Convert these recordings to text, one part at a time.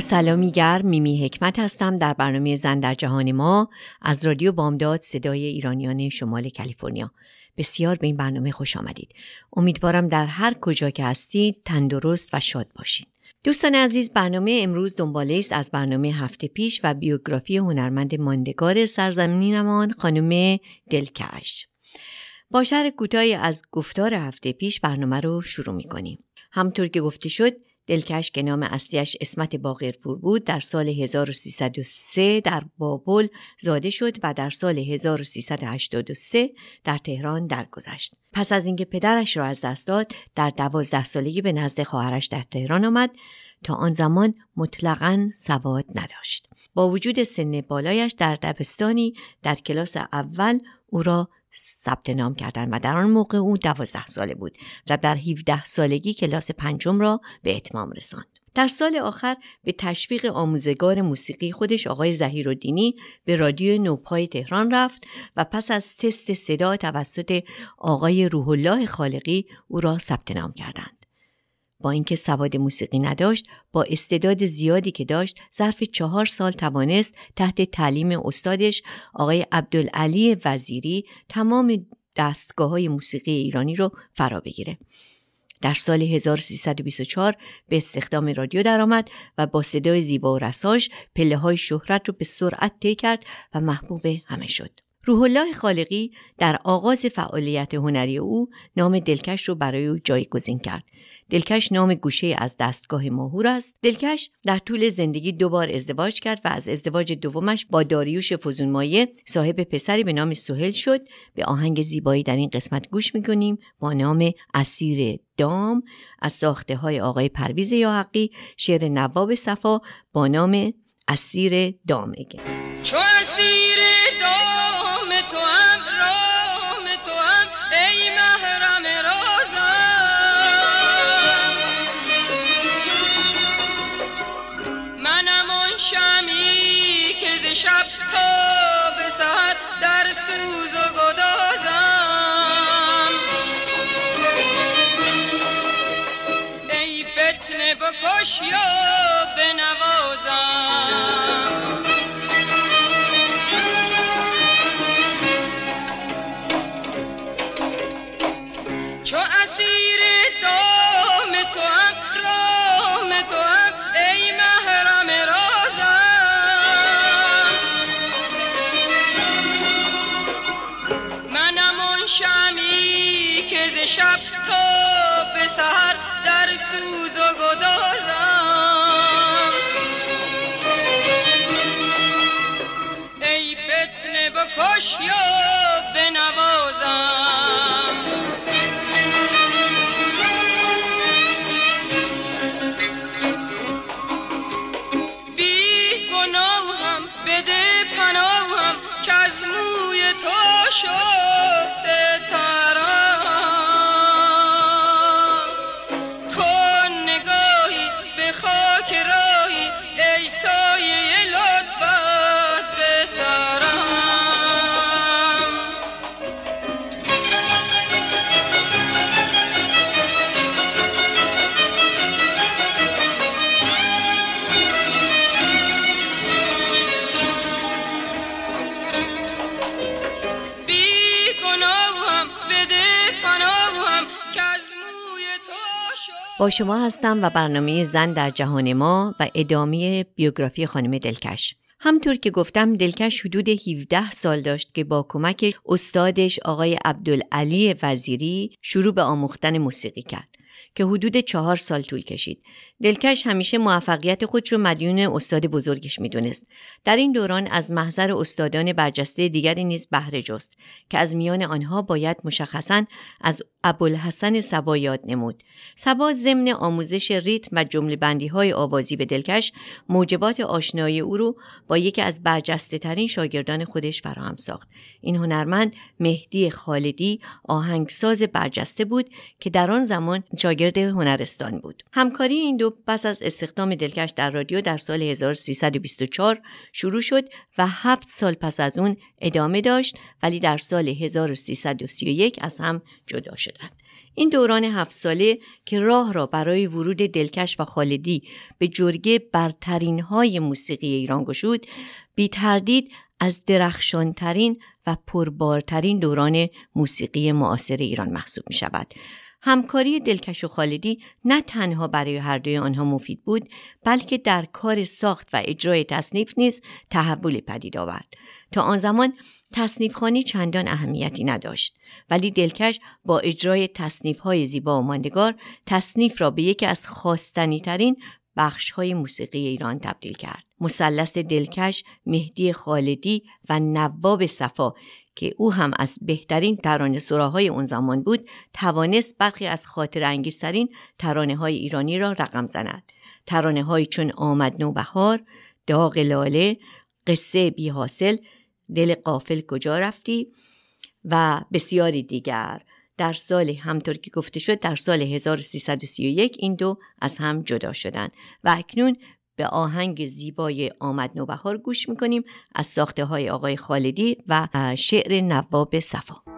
سلامی گرم میمی حکمت هستم. در برنامه زن در جهان ما از رادیو بامداد صدای ایرانیان شمال کالیفرنیا. بسیار به این برنامه خوش آمدید. امیدوارم در هر کجا که هستید تندرست و شاد باشید. دوستان عزیز برنامه امروز دنباله است از برنامه هفته پیش و بیوگرافی هنرمند ماندگار سرزمینمان خانم دلکش. با شهر کوتاهی از گفتار هفته پیش برنامه رو شروع می کنیم همطور که گفته شد دلکش که نام اصلیش اسمت باقرپور بود در سال 1303 در بابل زاده شد و در سال 1383 در تهران درگذشت. پس از اینکه پدرش را از دست داد در دوازده سالگی به نزد خواهرش در تهران آمد تا آن زمان مطلقا سواد نداشت. با وجود سن بالایش در دبستانی در کلاس اول او را ثبت نام کردند و در آن موقع او دوازده ساله بود و در 17 سالگی کلاس پنجم را به اتمام رساند. در سال آخر به تشویق آموزگار موسیقی خودش آقای زهیر دینی به رادیو نوپای تهران رفت و پس از تست صدا توسط آقای روح الله خالقی او را ثبت نام کردند. با اینکه سواد موسیقی نداشت با استعداد زیادی که داشت ظرف چهار سال توانست تحت تعلیم استادش آقای عبدالعلی وزیری تمام دستگاه های موسیقی ایرانی رو فرا بگیره در سال 1324 به استخدام رادیو درآمد و با صدای زیبا و رساش پله های شهرت رو به سرعت طی کرد و محبوب همه شد. روح الله خالقی در آغاز فعالیت هنری او نام دلکش رو برای او جایگزین کرد. دلکش نام گوشه از دستگاه ماهور است. دلکش در طول زندگی دوبار ازدواج کرد و از ازدواج دومش با داریوش فزونمایه صاحب پسری به نام سهل شد. به آهنگ زیبایی در این قسمت گوش می‌کنیم با نام اسیر دام از ساخته های آقای پرویز یاحقی شعر نواب صفا با نام اسیر دامگه چو اسیر شب تا به سحر در سوز و گدازم. ای فتنه بکش شب تا به سحر در سوز و گدازم. ای فتنه بکش یا خاک با شما هستم و برنامه زن در جهان ما و ادامه بیوگرافی خانم دلکش همطور که گفتم دلکش حدود 17 سال داشت که با کمک استادش آقای عبدالعلی وزیری شروع به آموختن موسیقی کرد که حدود چهار سال طول کشید. دلکش همیشه موفقیت خودش رو مدیون استاد بزرگش می‌دونست. در این دوران از محضر استادان برجسته دیگری نیز بهره جست که از میان آنها باید مشخصا از ابوالحسن سبا یاد نمود. سبا ضمن آموزش ریتم و جمله بندی های آوازی به دلکش موجبات آشنایی او رو با یکی از برجسته ترین شاگردان خودش فراهم ساخت. این هنرمند مهدی خالدی آهنگساز برجسته بود که در آن زمان شاگرد هنرستان بود. همکاری این دو پس از استخدام دلکش در رادیو در سال 1324 شروع شد و هفت سال پس از اون ادامه داشت ولی در سال 1331 از هم جدا شدند. این دوران هفت ساله که راه را برای ورود دلکش و خالدی به جرگه برترین های موسیقی ایران گشود بی تردید از درخشانترین و پربارترین دوران موسیقی معاصر ایران محسوب می شود. همکاری دلکش و خالدی نه تنها برای هر دوی آنها مفید بود بلکه در کار ساخت و اجرای تصنیف نیز تحول پدید آورد تا آن زمان تصنیف خانی چندان اهمیتی نداشت ولی دلکش با اجرای تصنیف های زیبا و ماندگار تصنیف را به یکی از خواستنی ترین بخش های موسیقی ایران تبدیل کرد. مثلث دلکش، مهدی خالدی و نواب صفا که او هم از بهترین ترانه سراهای اون زمان بود توانست برخی از خاطر انگیزترین ترانه های ایرانی را رقم زند. ترانه های چون آمد نوبهار داغ لاله قصه بی حاصل دل قافل کجا رفتی و بسیاری دیگر. در سال همطور که گفته شد در سال 1331 این دو از هم جدا شدند و اکنون به آهنگ زیبای آمد نوبهار گوش می‌کنیم از ساخته های آقای خالدی و شعر نواب صفا.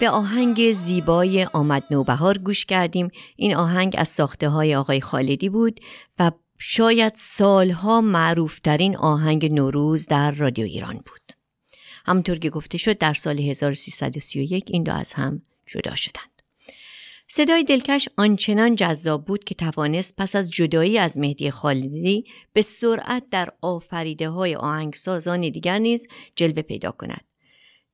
به آهنگ زیبای آمد نوبهار گوش کردیم. این آهنگ از ساخته های آقای خالدی بود و شاید سالها معروفترین آهنگ نوروز در رادیو ایران بود. همطور که گفته شد در سال 1331 این دو از هم جدا شدند. صدای دلکش آنچنان جذاب بود که توانست پس از جدایی از مهدی خالدی به سرعت در آفریده های آهنگسازان دیگر نیز جلوه پیدا کند.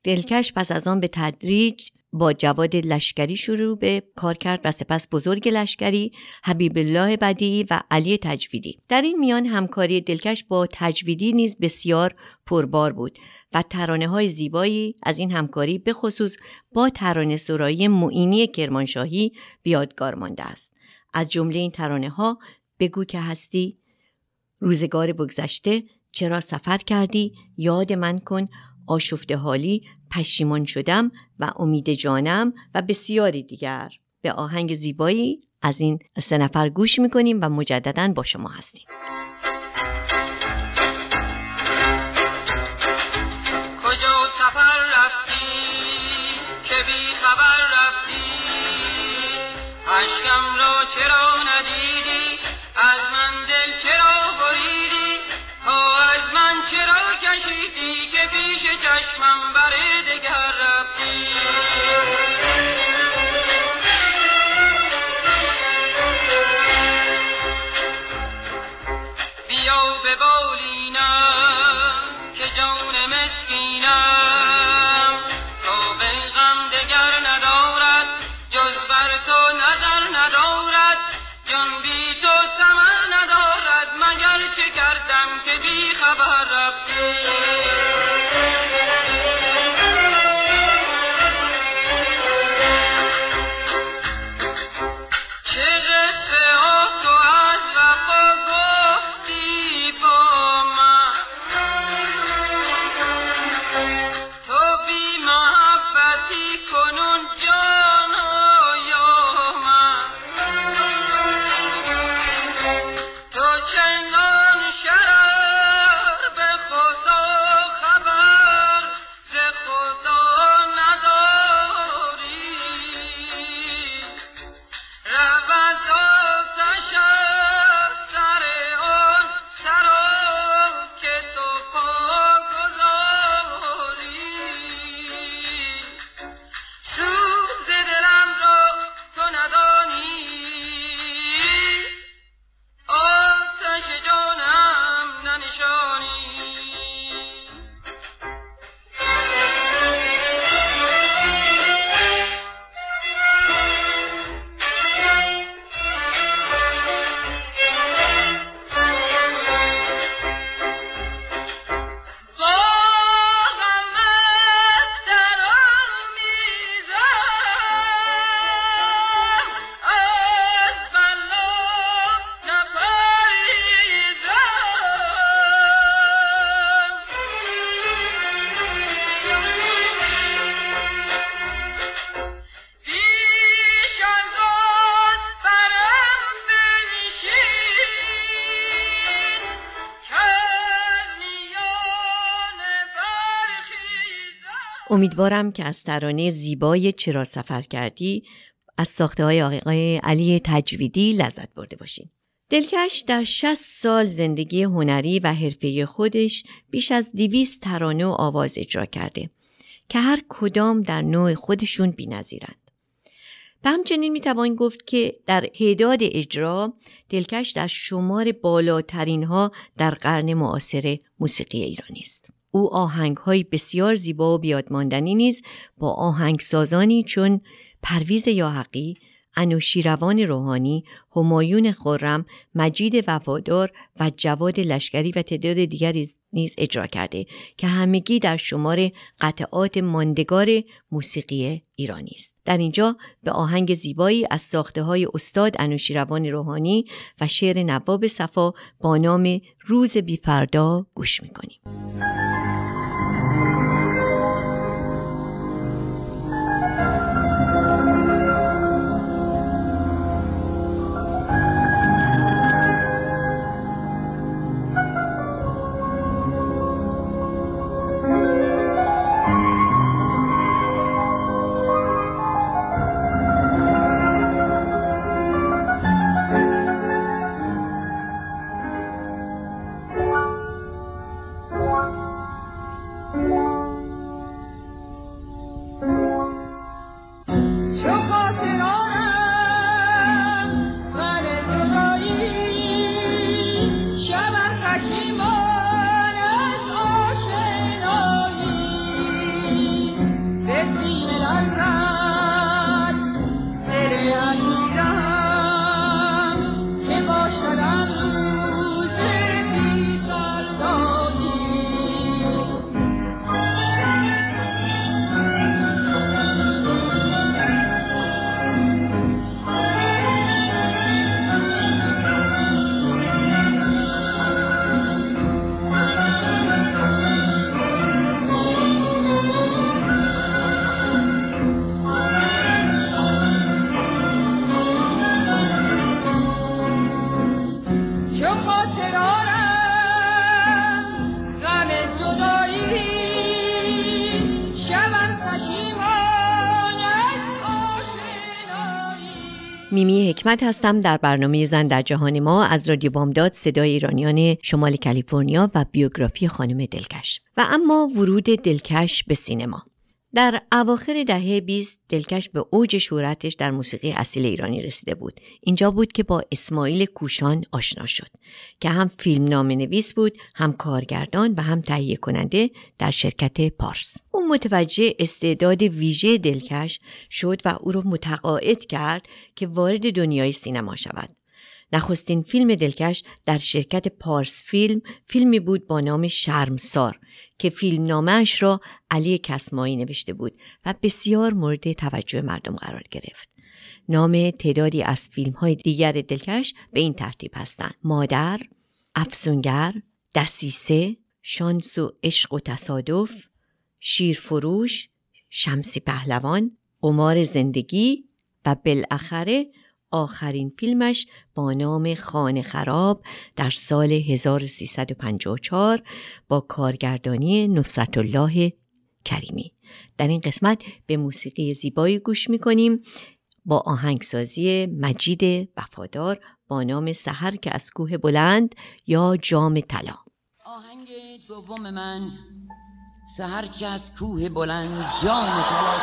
دلکش پس از آن به تدریج با جواد لشکری شروع به کار کرد و سپس بزرگ لشکری حبیب الله بدی و علی تجویدی. در این میان همکاری دلکش با تجویدی نیز بسیار پربار بود و ترانه های زیبایی از این همکاری به خصوص با ترانه سرایی معینی کرمانشاهی بیادگار مانده است. از جمله این ترانه ها بگو که هستی روزگار بگذشته چرا سفر کردی؟ یاد من کن آشفته حالی پشیمان شدم و امید جانم و بسیاری دیگر. به آهنگ زیبایی از این سه نفر گوش می‌کنیم و مجددا با شما هستیم. کجا سفر رفتی؟ که بی خبر رفتی؟ عشقم را چرا ندیدی؟ از من دل چرا چرا کشیدی که پیش چشمم بر دگر رفتی؟ بیا به بالینم که جان مسکینم. تا به غم دگر ندارد جز بر تو نظر ندارد. جان بی تو سمر ندارد. چه کردم که بی خبر رفتی؟ امیدوارم که از ترانه زیبای چرا سفر کردی از ساخته های آقای علی تجویدی لذت برده باشین. دلکش در 60 سال زندگی هنری و حرفه خودش بیش از 200 ترانه و آواز اجرا کرده که هر کدام در نوع خودشون بی‌نظیرند. و همچنین می‌توان گفت که در تعداد اجرا دلکش در شمار بالاترین ها در قرن معاصر موسیقی ایرانی است. او آهنگ های بسیار زیبا و بیادماندنی نیز با آهنگسازانی چون پرویز یاحقی، انوشیروان روحانی، همایون خرم، مجید وفادار و جواد لشکری و تعداد دیگری نیز اجرا کرده که همگی در شمار قطعات ماندگار موسیقی ایرانی است. در اینجا به آهنگ زیبایی از ساخته های استاد انوشیروان روحانی و شعر نواب صفا با نام روز بیفردا گوش می‌کنیم. Kashimo. میمی حکمت هستم در برنامه زن در جهان ما از رادیو بامداد صدای ایرانیان شمال کالیفرنیا و بیوگرافی خانم دلکش. و اما ورود دلکش به سینما. در اواخر دهه 20 دلکش به اوج شهرتش در موسیقی اصیل ایرانی رسیده بود. اینجا بود که با اسماعیل کوشان آشنا شد که هم فیلم نام نویس بود، هم کارگردان و هم تهیه کننده در شرکت پارس. او متوجه استعداد ویژه دلکش شد و او را متقاعد کرد که وارد دنیای سینما شود. نخستین فیلم دلکش در شرکت پارس فیلم فیلمی بود با نام شرمسار که فیلم نامش را علی کسمایی نوشته بود و بسیار مورد توجه مردم قرار گرفت. نام تعدادی از فیلم های دیگر دلکش به این ترتیب هستند. مادر، افسونگر، دسیسه، شانس و عشق و تصادف، شیرفروش، شمسی پهلوان، قمار زندگی و بالاخره آخرین فیلمش با نام خانه خراب در سال 1354 با کارگردانی نصرت الله کریمی. در این قسمت به موسیقی زیبایی گوش می‌کنیم با آهنگسازی مجید وفادار با نام سحر که از کوه بلند یا جام طلا. آهنگ دوم من سحر که از کوه بلند جام طلا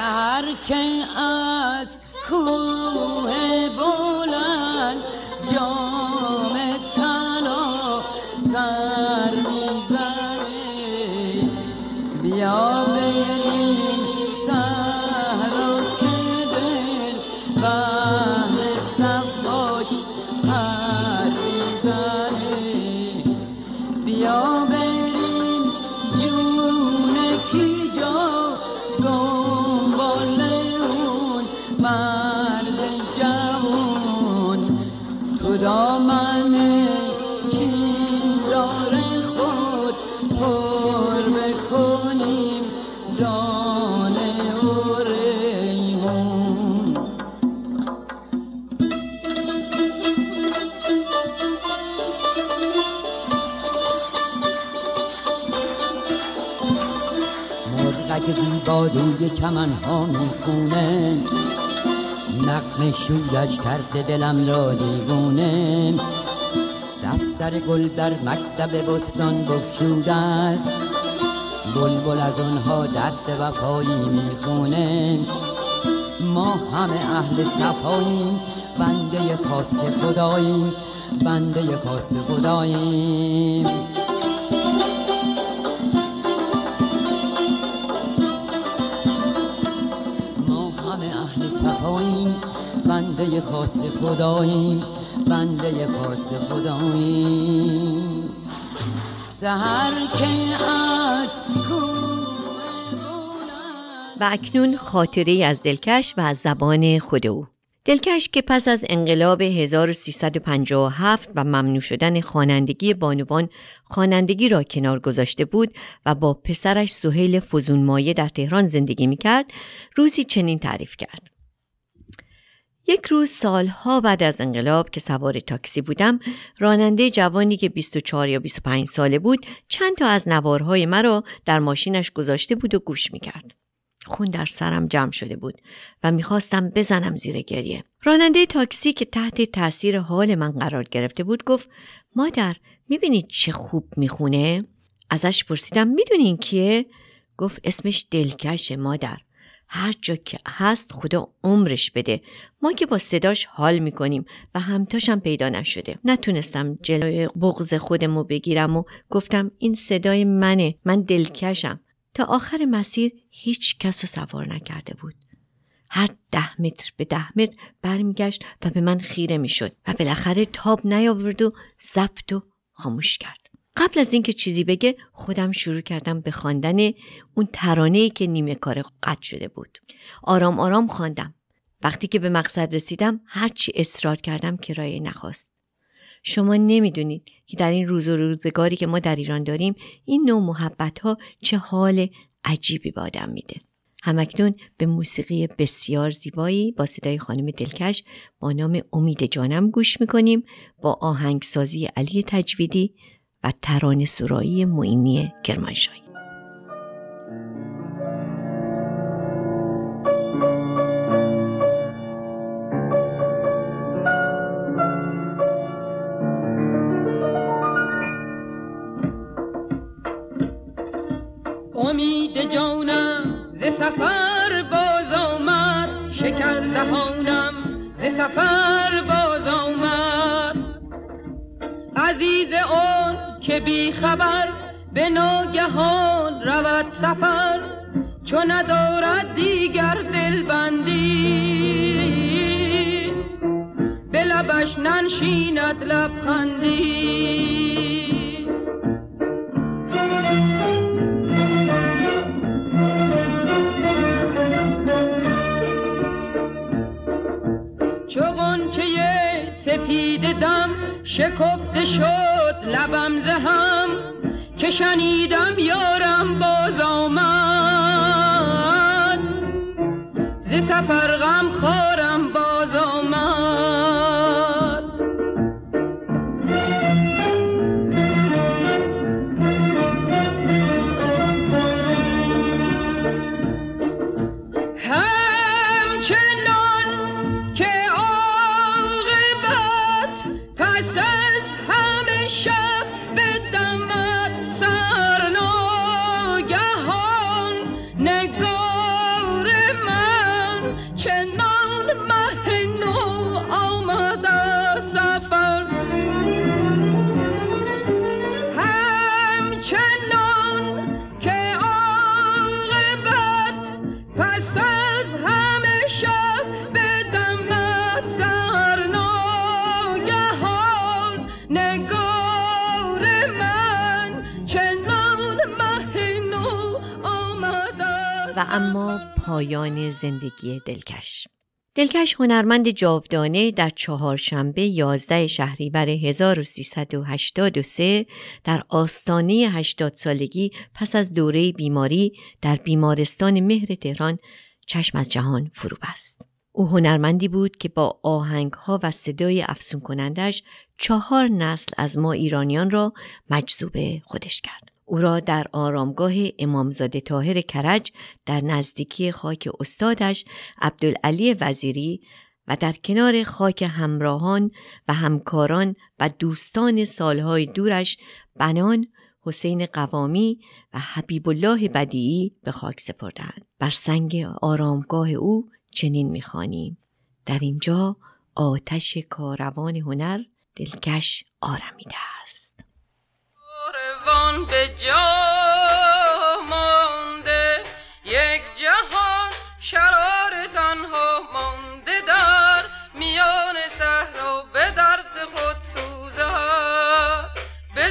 سر که از کوه بلند جام نقم شویش کرده دلم را دیوونه. دفتر گل در مکتب بستان بگشوده است. بلبل از آنها درس وفایی می‌خونه. ما همه اهل صفاییم بنده خاص خداییم بنده خاص خداییم. بنده خاص خداییم بنده خاص خداییم. سهر که از و اکنون خاطره از دلکش و از زبان خود او. دلکش که پس از انقلاب 1357 و ممنوع شدن خوانندگی بانوان خوانندگی را کنار گذاشته بود و با پسرش سهیل فزونمایه در تهران زندگی می‌کرد روزی چنین تعریف کرد. یک روز سالها بعد از انقلاب که سوار تاکسی بودم راننده جوانی که 24 یا 25 ساله بود چند تا از نوارهای مرا در ماشینش گذاشته بود و گوش می‌کرد خون در سرم جمع شده بود و می‌خواستم بزنم زیر گریه. راننده تاکسی که تحت تاثیر حال من قرار گرفته بود گفت مادر می‌بینید چه خوب می‌خونه؟ ازش پرسیدم می‌دونین کیه؟ گفت اسمش دلکشه مادر. هر جا که هست خدا عمرش بده ما که با صداش حال می‌کنیم و همتاشم پیدا نشده نتونستم جلوی بغز خودمو بگیرم و گفتم این صدای منه من دلکشم تا آخر مسیر هیچ کس رو سوار نکرده بود. هر ده متر به ده متر برمیگشت و به من خیره می‌شد و بالاخره تاب نیاورد و زبط و خاموش کرد. قبل از اینکه چیزی بگه خودم شروع کردم به خواندن اون ترانه‌ای که نیمه کار قطع شده بود. آرام آرام خواندم. وقتی که به مقصد رسیدم هرچی اصرار کردم کرایه نخواست. شما نمی‌دونید که در این روز و روزگاری که ما در ایران داریم این نوع محبت ها چه حال عجیبی به آدم میده. همکنون به موسیقی بسیار زیبایی با صدای خانم دلکش با نام امید جانم گوش می‌کنیم با آهنگسازی علی تجویدی و ترانه سرایی معینی کرمانشاهی. امید جانم ز سفر باز آمد شکر دهانم ز سفر باز آمد. عزیز اون که بی خبر به ناگهان رود سفر چون ندارد دیگر دلبندی. به لبش ننشیند لبخندی. سپید دم شکفته شد لبم زهم که شنیدم یارم باز آمد. ز سفر غم خارم اما پایان زندگی دلکش دلکش هنرمند جاودانه در چهارشنبه 11 شهریور 1383 در آستانه 80 سالگی پس از دوره بیماری در بیمارستان مهر تهران چشم از جهان فرو بست. او هنرمندی بود که با آهنگ ها و صدای افسون کنندش چهار نسل از ما ایرانیان را مجذوب خودش کرد. او را در آرامگاه امامزاده تاهر کرج در نزدیکی خاک استادش عبدالعلی وزیری و در کنار خاک همراهان و همکاران و دوستان سالهای دورش بنان حسین قوامی و حبیب الله بدیعی به خاک سپردند. بر سنگ آرامگاه او چنین می‌خوانیم. در اینجا آتش کاروان هنر دلکش آرمیده کاروان به جا مانده یک جهان شرار تنها مانده در میان صحرا به درد خود سوزد به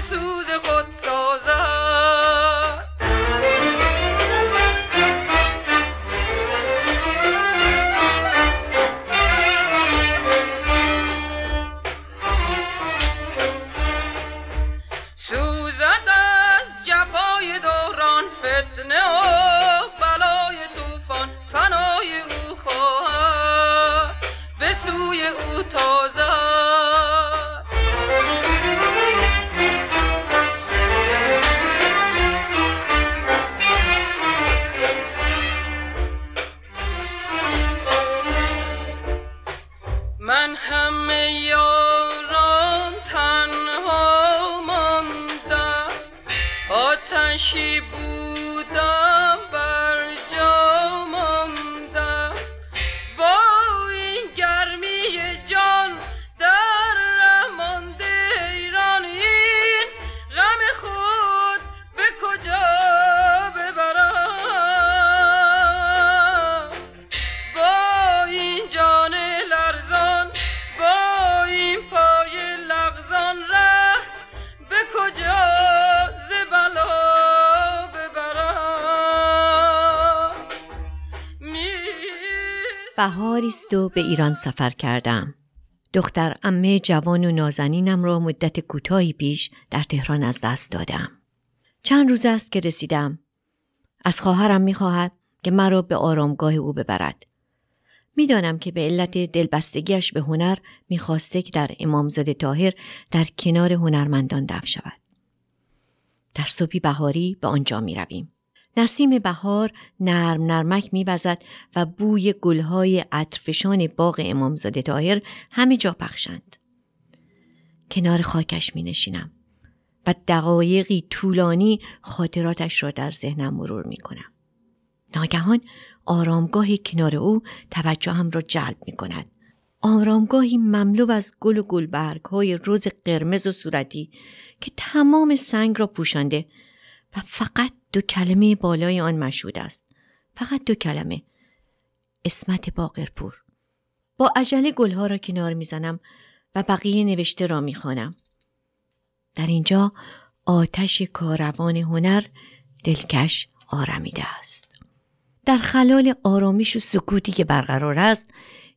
بهاری است و به ایران سفر کردم. دختر امه جوان و نازنینم را مدت کوتاهی پیش در تهران از دست دادم. چند روز است که رسیدم. از خواهرم می‌خواهد که مرا به آرامگاه او ببرد. می‌دانم که به علت دلبستگیش به هنر می‌خواسته که در امامزاده تاهر در کنار هنرمندان دفن شود. در صبحی بهاری به آنجا می رویم. نسیم بهار نرم نرمک میوزد و بوی گلهای عطرفشان باغ امامزاده تاهر همه جا پخشند. کنار خاکش می نشینم و دقایقی طولانی خاطراتش را در ذهنم مرور می کنم. ناگهان آرامگاهی کنار او توجهم را جلب می کند. آرامگاهی مملو از گل و گلبرگ های روز قرمز و صورتی که تمام سنگ را پوشانده و فقط دو کلمه بالای آن مشهود است. فقط دو کلمه. اسمت باقرپور. با عجله گلها را کنار می‌زنم و بقیه نوشته را می‌خوانم. در اینجا آتش کاروان هنر دلکش آرمیده است. در خلال آرامش و سکوتی که برقرار است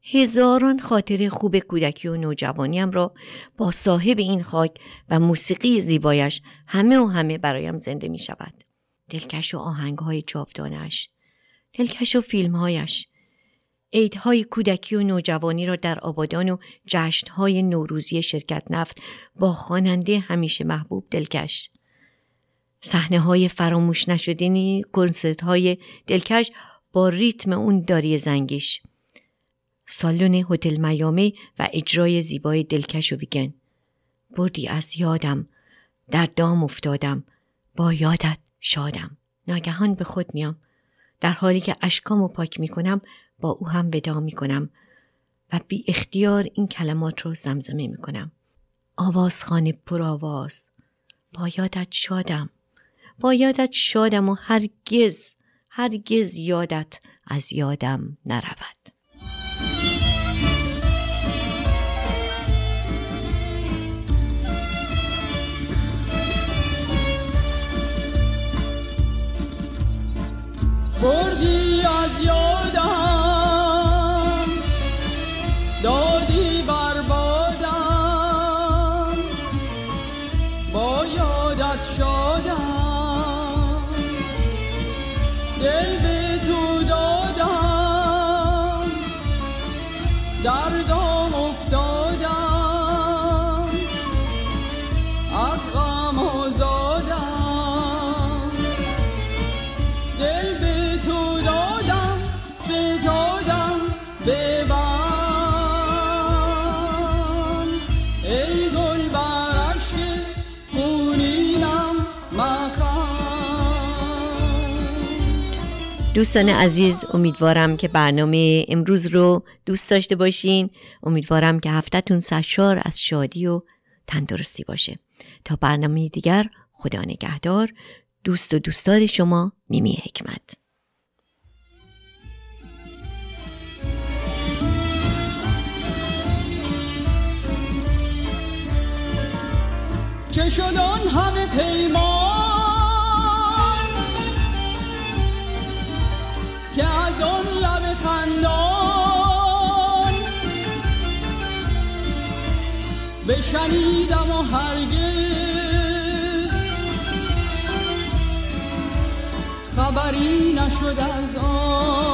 هزاران خاطره خوب کودکی و نوجوانیم را با صاحب این خاک و موسیقی زیبایش همه و همه برایم زنده می شود. دلکش و آهنگ های جاودانش دلکش و فیلمهایش عیدهای کودکی و نوجوانی را در آبادان و جشنهای نوروزی شرکت نفت با خواننده همیشه محبوب دلکش صحنه های فراموش نشدنی کنسرت های دلکش با ریتم اون داری زنگیش سالن هتل میامی و اجرای زیبای دلکش و ویگن. بردی از یادم. در دام افتادم. با یادت شادم. ناگهان به خود میام. در حالی که اشکامو پاک می‌کنم با او هم ودا می‌کنم و بی اختیار این کلمات رو زمزمه می‌کنم. پر آواز. با یادت شادم. با یادت شادم و هرگز هرگز یادت از یادم نرود. دوستان عزیز امیدوارم که برنامه امروز رو دوست داشته باشین. امیدوارم که هفتهتون سرشار از شادی و تندرستی باشه. تا برنامه دیگر خدا نگهدار. دوست و دوستدار شما میمی حکمت. که شد آن همه پیمان؟ که از آن لب خندان بشنیدم و هرگز خبری نشد از آن.